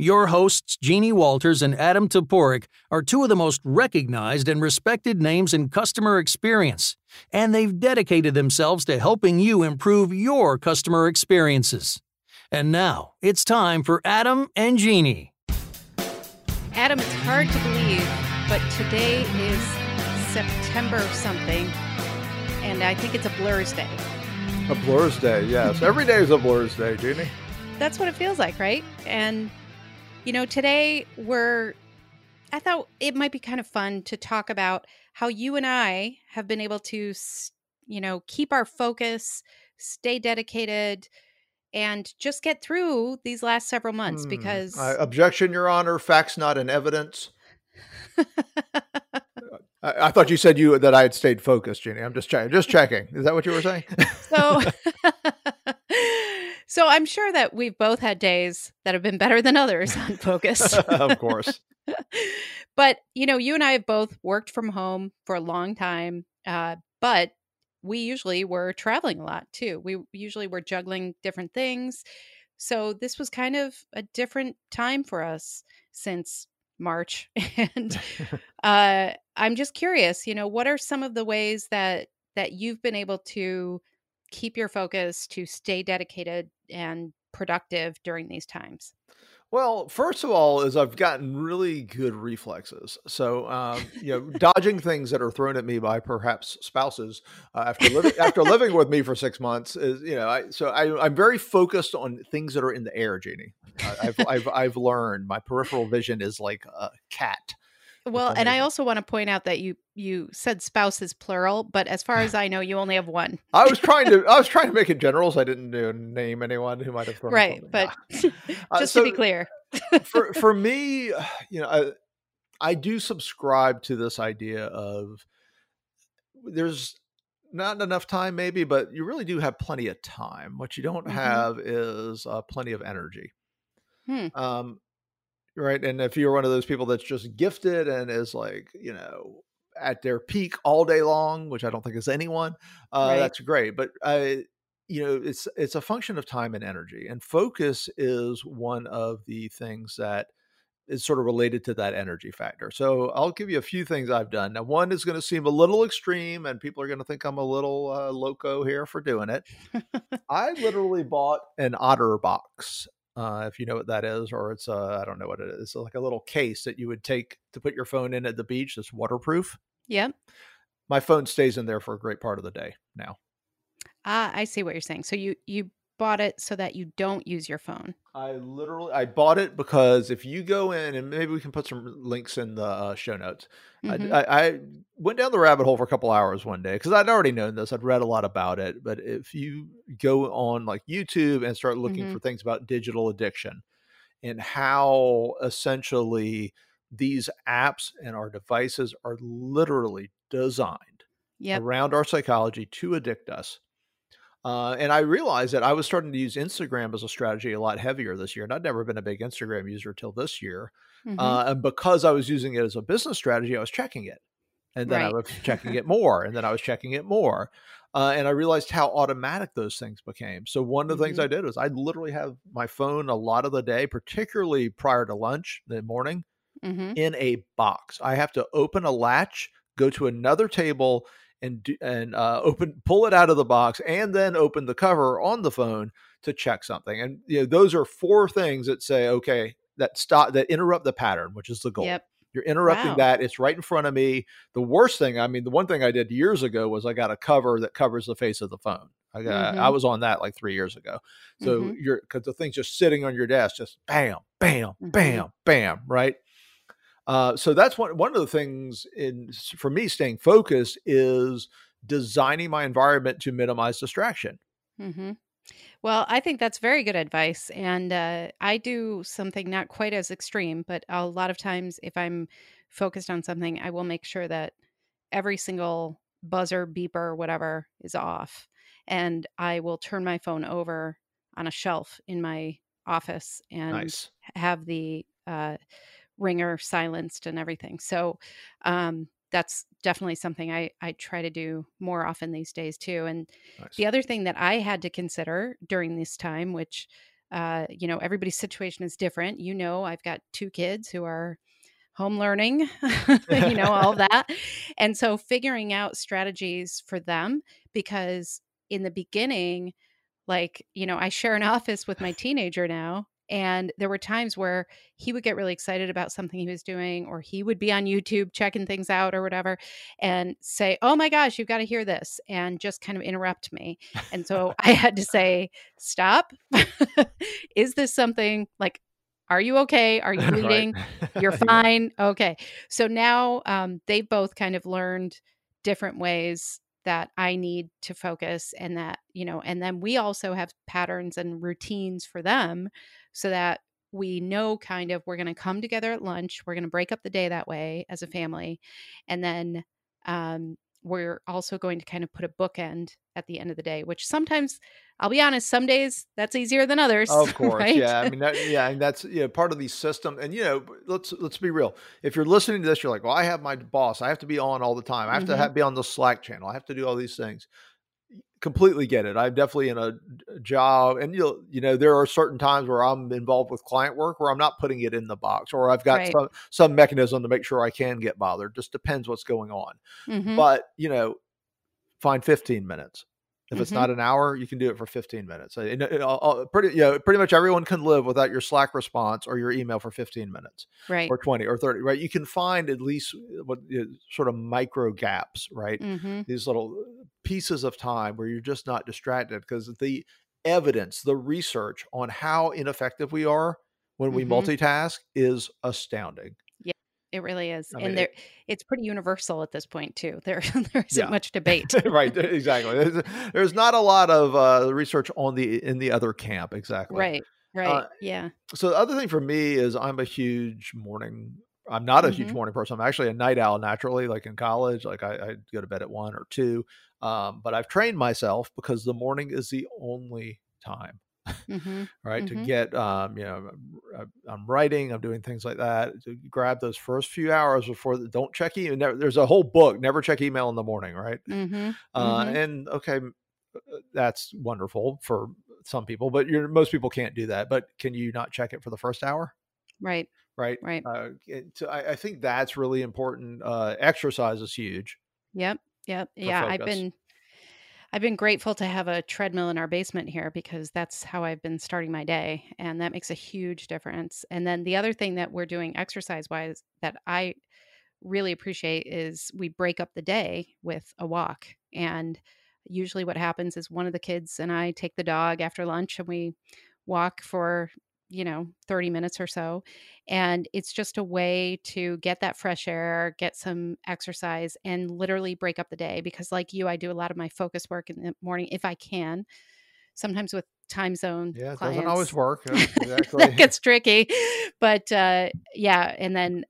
Your hosts, Jeannie Walters and Adam Toporek, are two of the most recognized and respected names in customer experience, and they've dedicated themselves to helping you improve your customer experiences. And now, it's time for Adam and Jeannie. Adam, it's hard to believe, but today is September something, and I think it's a Blur's Day. A Blur's Day, yes. Every day is a Blur's Day, Jeannie. That's what it feels like, right? And you know, today we're, I thought it might be kind of fun to talk about how you and I have been able to, you know, keep our focus, stay dedicated, and just get through these last several months Hmm. because. I objection, Your Honor. Facts not in evidence. I, I thought you said you that I had stayed focused, Jeannie. I'm just checking. Just checking. Is that what you were saying? so so i'm sure that we've both had days that have been better than others on focus. Of course. but you know you and i have both worked from home for a long time uh, but we usually were traveling a lot too. We usually were juggling different things. So this was kind of a different time for us since march. And uh, i'm just curious you know what are some of the ways that that you've been able to keep your focus to stay dedicated and productive during these times Well, first of all, is I've gotten really good reflexes. So, um, you know, dodging things that are thrown at me by perhaps spouses uh, after living after living with me for six months is, you know, I, so I, I'm very focused on things that are in the air, Jeannie. Uh, I've, I've I've learned my peripheral vision is like a cat. Well and i also want to point out that you you said spouse is plural but as far as i know you only have one I was trying to I was trying to make it general, so I didn't uh, name anyone who might have thrown right but Uh, just to be clear for for me, you know, I, I do subscribe to this idea of there's not enough time, maybe, but you really do have plenty of time. What you don't Mhm. have is uh, plenty of energy. Hmm. Um, right, and if you're one of those people that's just gifted and is like, you know, at their peak all day long, which I don't think is anyone, uh, Right. that's great. But I, you know, it's it's a function of time and energy, and focus is one of the things that is sort of related to that energy factor. So I'll give you a few things I've done. Now, one is going to seem a little extreme, and people are going to think I'm a little uh, loco here for doing it. I literally bought an Otter box. Uh, if you know what that is, or it's uh, I don't know what it is. It's like a little case that you would take to put your phone in at the beach. That's waterproof. yep My phone stays in there for a great part of the day now. ah i see what you're saying so you you bought it so that you don't use your phone I literally I bought it because if you go in and maybe we can put some links in the uh, show notes. I- Mhm. I, I went down the rabbit hole for a couple hours one day because I'd already known this. I'd read a lot about it, but if you go on like YouTube and start looking Mhm. for things about digital addiction and how essentially these apps and our devices are literally designed yep around our psychology to addict us. Uh, and I realized that I was starting to use Instagram as a strategy a lot heavier this year. And I'd never been a big Instagram user till this year. Mhm. Uh, and because I was using it as a business strategy, I was checking it. And then I was checking it more. And then I was checking it more. Uh, and I realized how automatic those things became. So one of the things Mhm. I did was I literally have my phone a lot of the day, particularly prior to lunch, the morning, Mhm. in a box. I have to open a latch, go to another table, and do, and uh, open pull it out of the box, and then open the cover on the phone to check something. And you know, those are four things that say, okay, that stop that interrupt the pattern, which is the goal. yep You're interrupting Wow. that. It's right in front of me. The worst thing, I mean, the one thing I did years ago was I got a cover that covers the face of the phone. I got, I Mhm. was on that like three years ago. So Mhm. you're because the thing's just sitting on your desk, just bam, bam, Mhm. bam, bam, right? Uh, so that's one one of the things in for me staying focused is designing my environment to minimize distraction. hmm Well, I think that's very good advice. And uh, I do something not quite as extreme, but a lot of times if I'm focused on something, I will make sure that every single buzzer, beeper, whatever is off. And I will turn my phone over on a shelf in my office and Nice. have the uh, ringer silenced and everything. So um, that's definitely something I, I try to do more often these days too. And Nice. the other thing that I had to consider during this time, which uh, you know, everybody's situation is different. You know, I've got two kids who are home learning, you know, all that. And so figuring out strategies for them because in the beginning, like, you know, I share an office with my teenager now. And there were times where he would get really excited about something he was doing, or he would be on YouTube checking things out or whatever, and say, Oh my gosh, you've got to hear this, and just kind of interrupt me. And so I had to say, Stop. Is this something like are you okay? Are you bleeding? You're fine. yeah. Okay. So now um, they've both kind of learned different ways that I need to focus and that, you know, and then we also have patterns and routines for them so that we know kind of we're going to come together at lunch. We're going to break up the day that way as a family. And then um, we're also going to kind of put a bookend at the end of the day, which sometimes I'll be honest, some days that's easier than others. Of course, right? yeah. I mean, that, yeah, and that's you know, part of the system. And you know, let's let's be real. If you're listening to this, you're like, well, I have my boss. I have to be on all the time. I have mm-hmm. to have, be on the Slack channel. I have to do all these things completely get it. I'm definitely in a job, and you you know there are certain times where I'm involved with client work where I'm not putting it in the box, or I've got right. some some mechanism to make sure I can get bothered. Just depends what's going on. Mm-hmm. But you know, find 15 minutes. If mm-hmm. it's not an hour, you can do it for 15 minutes. And, pretty, you know, pretty much everyone can live without your Slack response or your email for 15 minutes, right? Or 20 or 30, right? You can find at least what you know, sort of micro gaps, right? Mm-hmm. These little pieces of time where you're just not distracted because the evidence, the research on how ineffective we are when we mm-hmm. multitask is astounding. It really is, I mean, and there it, it's pretty universal at this point too. There there isn't yeah. much debate, right? Exactly. There's, there's, not a lot of uh, research on the in the other camp. Exactly. Right. Right. Uh, yeah. So the other thing for me is I'm a huge morning. I'm not a mm-hmm. huge morning person. I'm actually a night owl naturally. Like in college, like I, I go to bed at one or two. Um, but I've trained myself because the morning is the only time mm-hmm. right? Mm-hmm. To get, um, you know, I'm writing, I'm doing things like that. To grab those first few hours before the, don't check email. There's a whole book, never check email in the morning, right? Mm-hmm. Uh, mm-hmm. and okay, uh, that's wonderful for some people, but you're, most people can't do that. But can you not check it for the first hour? Right. Right. Right. Uh, so I, I, think that's really important. Uh, exercise is huge. Yep. Yep. Yeah. Focus. I've been I've been grateful to have a treadmill in our basement here because that's how I've been starting my day. And that makes a huge difference. And then the other thing that we're doing exercise wise that I really appreciate is we break up the day with a walk. And usually what happens is one of the kids and I take the dog after lunch and we walk for you know 30 minutes or so and it's just a way to get that fresh air get some exercise and literally break up the day because like you i do a lot of my focus work in the morning if i can sometimes with time zone yeah it clients, doesn't always work exactly. That gets tricky but uh yeah and then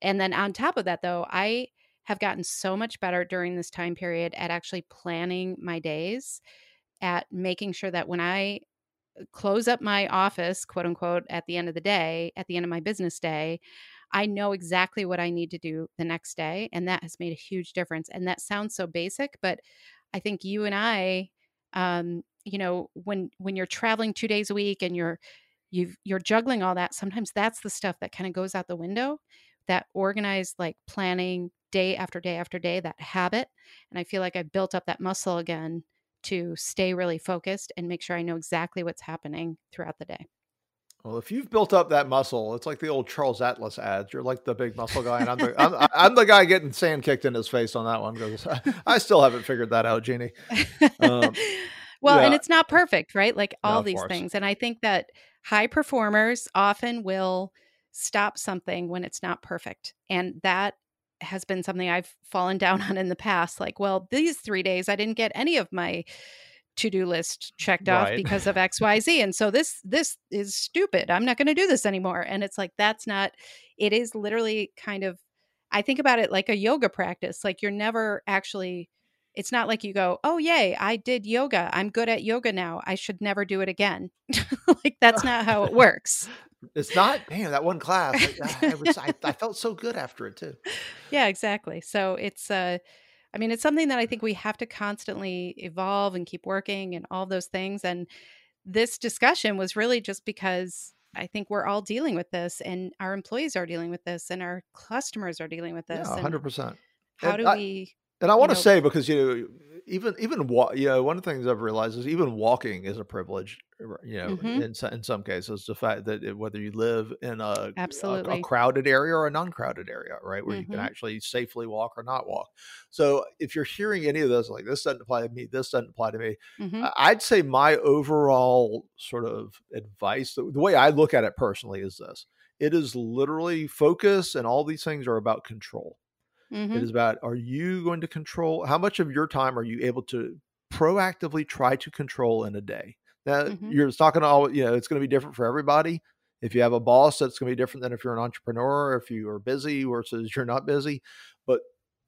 and then on top of that though i have gotten so much better during this time period at actually planning my days at making sure that when i close up my office, quote unquote, at the end of the day, at the end of my business day, I know exactly what I need to do the next day. And that has made a huge difference. And that sounds so basic, but I think you and I, um, you know, when when you're traveling two days a week and you're you you're juggling all that, sometimes that's the stuff that kind of goes out the window. That organized like planning day after day after day, that habit. And I feel like I built up that muscle again to stay really focused and make sure I know exactly what's happening throughout the day. Well, if you've built up that muscle, it's like the old Charles Atlas ads. You're like the big muscle guy, and I'm the, I'm, I'm the guy getting sand kicked in his face on that one because I, still haven't figured that out, Jeannie. Um, well, yeah. and it's not perfect, right? Like all these course. things. And I think that high performers often will stop something when it's not perfect. And that has been something I've fallen down on in the past. Like, well, these three days I didn't get any of my to-do list checked off because of xyz and so this this is stupid. I'm not going to do this anymore and it's like that's not it is literally kind of i think about it like a yoga practice like you're never actually it's not like you go oh yay i did yoga i'm good at yoga now i should never do it again. Like that's not how it works it's not. Damn, that one class. I, I, was, I, I, felt so good after it too. Yeah, exactly. So it's, uh, I mean, it's something that I think we have to constantly evolve and keep working and all those things. And this discussion was really just because I think we're all dealing with this, and our employees are dealing with this, and our customers are dealing with this. Yeah, hundred percent. how And do I- we? And I want to say because you know, even even you know, one of the things I've realized is even walking is a privilege. You know, Mhm. in in some cases, the fact that whether you live in a, a- a crowded area or a non-crowded area, right, where you can Mhm. actually safely walk or not walk. So if you're hearing any of those, like this doesn't apply to me, this doesn't apply to me, Mhm. I- I'd say my overall sort of advice, the, the way I look at it personally, is this: it is literally focus, and all these things are about control. It is about are you going to control how much of your time are you able to proactively try to control in a day? Now Mhm. you're it's not going to always, you know, it's going to be different for everybody. If you have a boss, that's going to be different than if you're an entrepreneur, if you are busy versus you're not busy. But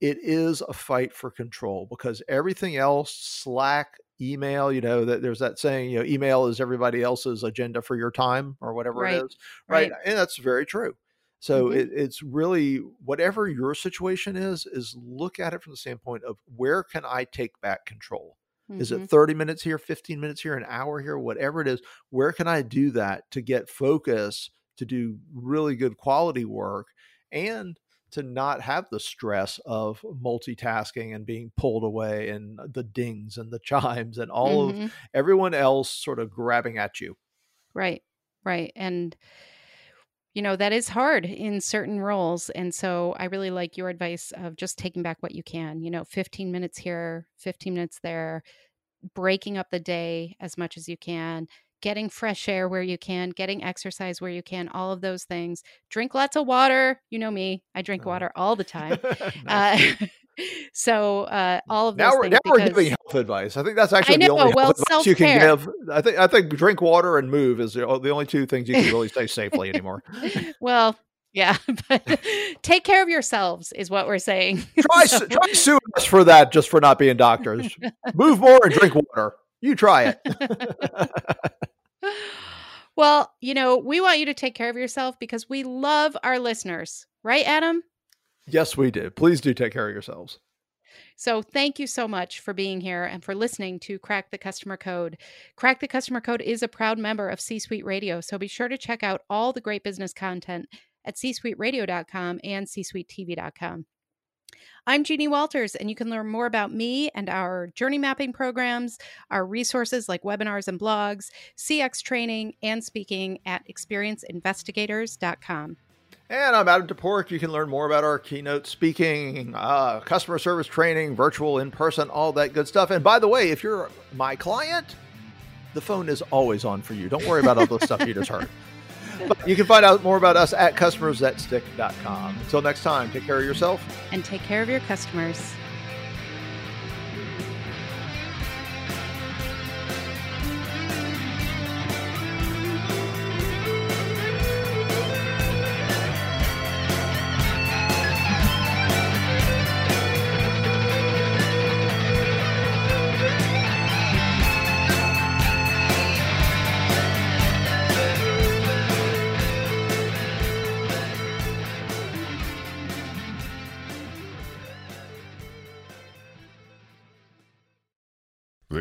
it is a fight for control because everything else, Slack, email, you know, that there's that saying, you know, email is everybody else's agenda for your time or whatever Right. it is. Right. Right. And that's very true. So Mhm. it, it's really whatever your situation is, is look at it from the standpoint of where can I take back control? Is Mhm. it 30 minutes here, 15 minutes here, an hour here, whatever it is? Where can I do that to get focus, to do really good quality work, and to not have the stress of multitasking and being pulled away and the dings and the chimes and all of Mhm. everyone else sort of grabbing at you? Right. Right. And you know, that is hard in certain roles. And so I really like your advice of just taking back what you can, you know, 15 minutes here, 15 minutes there, breaking up the day as much as you can, getting fresh air where you can, getting exercise where you can, all of those things. Drink lots of water. You know me, I drink Uh, water all the time. Nice. Uh, so uh, all of now we're now we're giving health advice. I think that's actually know, the only well, advice you can give. I think I think drink water and move is the, the only two things you can really stay safely anymore. well, yeah, but take care of yourselves is what we're saying. Try So- try suing us for that just for not being doctors. move more and drink water. You try it. well, you know, we want you to take care of yourself because we love our listeners, right, Adam? Yes, we do. Please do take care of yourselves. So thank you so much for being here and for listening to Crack the Customer Code. Crack the Customer Code is a proud member of C Suite Radio, so be sure to check out all the great business content at csuiteradio.com and csuitetv.com. I'm Jeannie Walters, and you can learn more about me and our journey mapping programs, our resources like webinars and blogs, CX training, and speaking at experienceinvestigators.com. And I'm Adam Toporek. You can learn more about our keynote speaking, uh, customer service training, virtual, in person, all that good stuff. And by the way, if you're my client, the phone is always on for you. Don't worry about all the stuff you just heard. But you can find out more about us at customersthatstick.com. Until next time, take care of yourself. And take care of your customers.